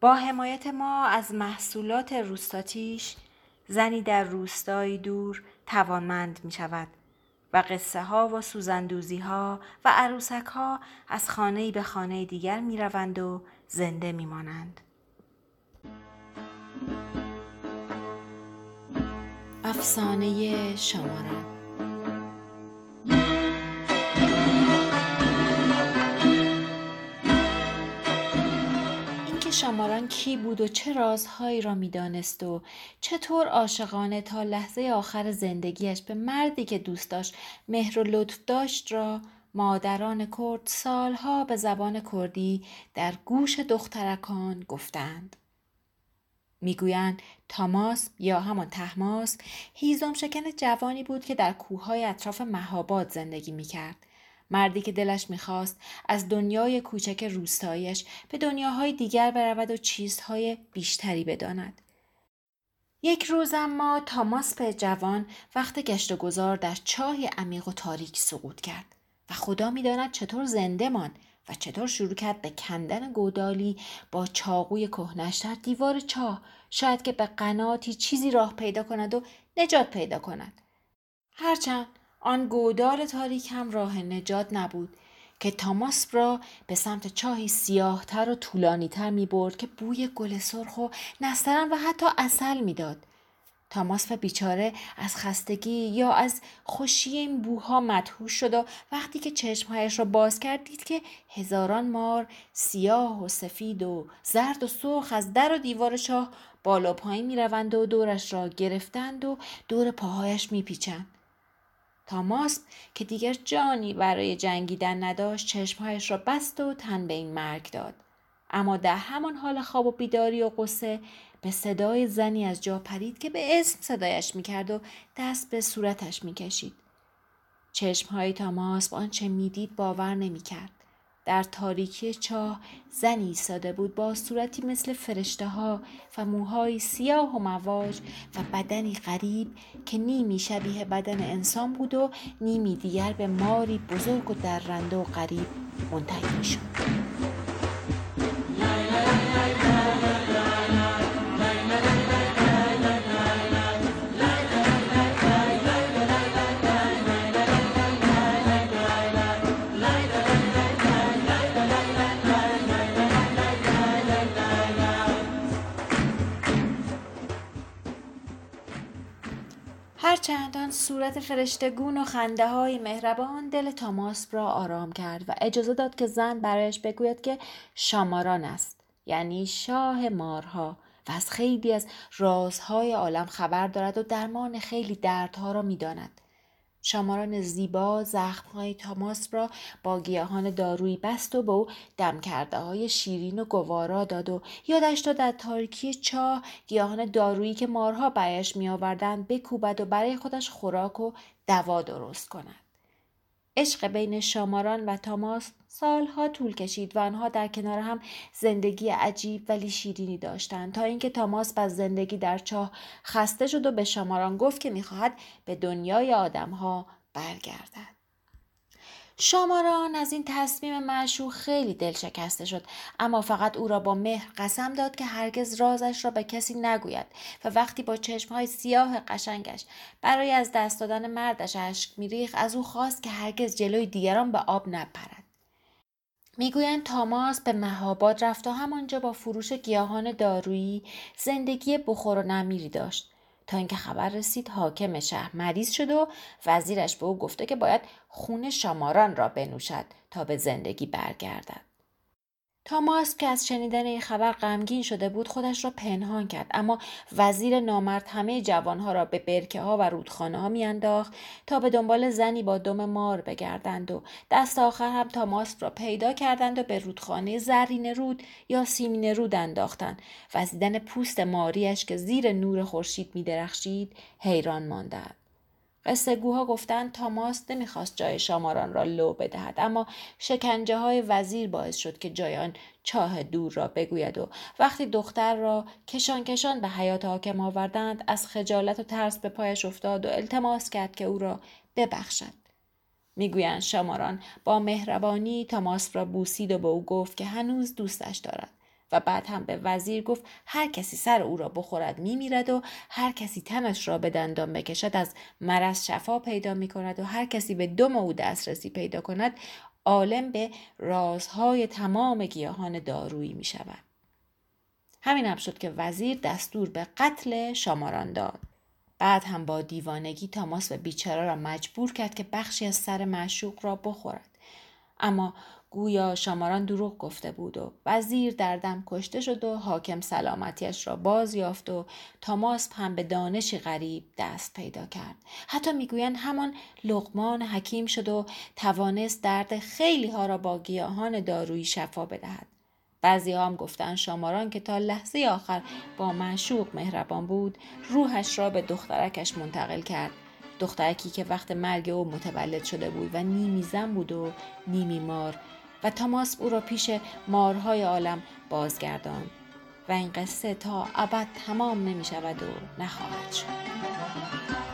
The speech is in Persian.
با حمایت ما از محصولات روستاتیش زنی در روستایی دور توانمند می شود و قصه ها و سوزندوزی ها و عروسک ها از خانه به خانه دیگر می روند و زنده می مانند. افسانه شماران شماران کی بود و چه رازهایی را می‌دانست و چطور عاشقانه تا لحظه آخر زندگیش به مردی که دوست داشت مهر و لطف داشت را مادران کرد سالها به زبان کردی در گوش دخترکان گفتند. می‌گویند تاماس یا همان تحماس هیزم شکن جوانی بود که در کوههای اطراف مهاباد زندگی می‌کرد مردی که دلش می‌خواست از دنیای کوچک روستایش به دنیاهای دیگر برود و چیزهای بیشتری بداند. یک روز اما تاماس به جوان وقت گشت و گذار در چاهی عمیق و تاریک سقوط کرد و خدا می‌داند چطور زنده ماند و چطور شروع کرد به کندن گودالی با چاقوی کهنش در دیوار چاه شاید که به قناتی چیزی راه پیدا کند و نجات پیدا کند هرچند آن گودال تاریک هم راه نجات نبود که تاماس را به سمت چاهی سیاهتر و طولانیتر می برد که بوی گل سرخ و نسترن و حتی اصل می‌داد. تاماس و بیچاره از خستگی یا از خوشی این بوها مدهوش شد و وقتی که چشمهایش را باز کرد دید که هزاران مار سیاه و سفید و زرد و سرخ از در و دیوار چاه بالا پایین می روند و دورش را گرفتند و دور پاهایش می پیچند. تاماس که دیگر جانی برای جنگیدن نداشت چشمهایش را بست و تن به این مرگ داد. اما در همان حال خواب و بیداری و قصه به صدای زنی از جا پرید که به اسم صدایش می‌کرد و دست به صورتش می‌کشید. چشمهای تاماس به آنچه می‌دید باور نمی‌کرد. در تاریکی چاه زنی ایستاده بود با صورتی مثل فرشته ها و موهای سیاه و مواج و بدنی غریب که نیمی شبیه بدن انسان بود و نیمی دیگر به ماری بزرگ و درنده و غریب منتهی شد. هرچندان صورت فرشتگون و خنده های مهربان دل تاماس را آرام کرد و اجازه داد که زن برایش بگوید که شاماران است یعنی شاه مارها و از خیلی از رازهای عالم خبر دارد و درمان خیلی دردها را می‌داند. شماران زیبا زخمهای تاماس را با گیاهان دارویی بست و به او دم های شیرین و گوارا داد و یادش داد در تاریکی چاه گیاهان دارویی که مارها برایش میآوردند بکوبد و برای خودش خوراک و دوا درست کند. عشق بین شاماران و تاماس سالها طول کشید و آنها در کنار هم زندگی عجیب ولی شیرینی داشتند تا اینکه تاماس از زندگی در چاه خسته شد و به شاماران گفت که می‌خواهد به دنیای آدمها برگردد. شاماران از این تصمیم معشوق خیلی دل شکسته شد. اما فقط او را با مهر قسم داد که هرگز رازش را به کسی نگوید و وقتی با چشمهای سیاه قشنگش برای از دست دادن مردش اشک میریخ از او خواست که هرگز جلوی دیگران به آب نپرد. می‌گویند تاماس به مهاباد رفت و همانجا با فروش گیاهان دارویی زندگی بخور و نمیری داشت. تا اینکه خبر رسید حاکم شهر مریض شد و وزیرش به او گفته که باید خون شماران را بنوشد تا به زندگی برگردد. تاماس که از شنیدن این خبر غمگین شده بود خودش را پنهان کرد. اما وزیر نامرد همه جوانها را به برکه ها و رودخانه ها میانداخت تا به دنبال زنی با دم مار بگردند و دست آخر هم تاماس را پیدا کردند و به رودخانه زرین رود یا سیمین رود انداختند. و از دیدن پوست ماریش که زیر نور خورشید میدرخشید حیران ماندند. قصه گوها گفتند تاماس نمی‌خواست جای شاماران را لو بدهد اما شکنجه های وزیر باعث شد که جایان چاه دور را بگوید و وقتی دختر را کشان کشان به حیات حاکم آوردند از خجالت و ترس به پایش افتاد و التماس کرد که او را ببخشد. می‌گویند شاماران با مهربانی تاماس را بوسید و به او گفت که هنوز دوستش دارد. و بعد هم به وزیر گفت هر کسی سر او را بخورد میمیرد و هر کسی تنش را به دندان بکشد از مرض شفا پیدا می کند و هر کسی به دم او دسترسی پیدا کند عالم به رازهای تمام گیاهان دارویی می شود. همین هم شد که وزیر دستور به قتل شاماران داد. بعد هم با دیوانگی تاماس و بیچاره را مجبور کرد که بخشی از سر معشوق را بخورد. اما گویا شاماران دروغ گفته بود و وزیر در دم کشته شد و حاکم سلامتیش را باز یافت و تاماس هم به دانشی غریب دست پیدا کرد. حتی می‌گویند همان لقمان حکیم شد و توانست درد خیلی ها را با گیاهان دارویی شفا بدهد. بعضی هم گفتن شاماران که تا لحظه آخر با معشوق مهربان بود روحش را به دخترکش منتقل کرد. دخترکی که وقت مرگ او متولد شده بود و نیمی زن بود و نیمی مار و تاماس او را پیش مارهای عالم بازگردان و این قصه تا ابد تمام نمی شود و نخواهد شد.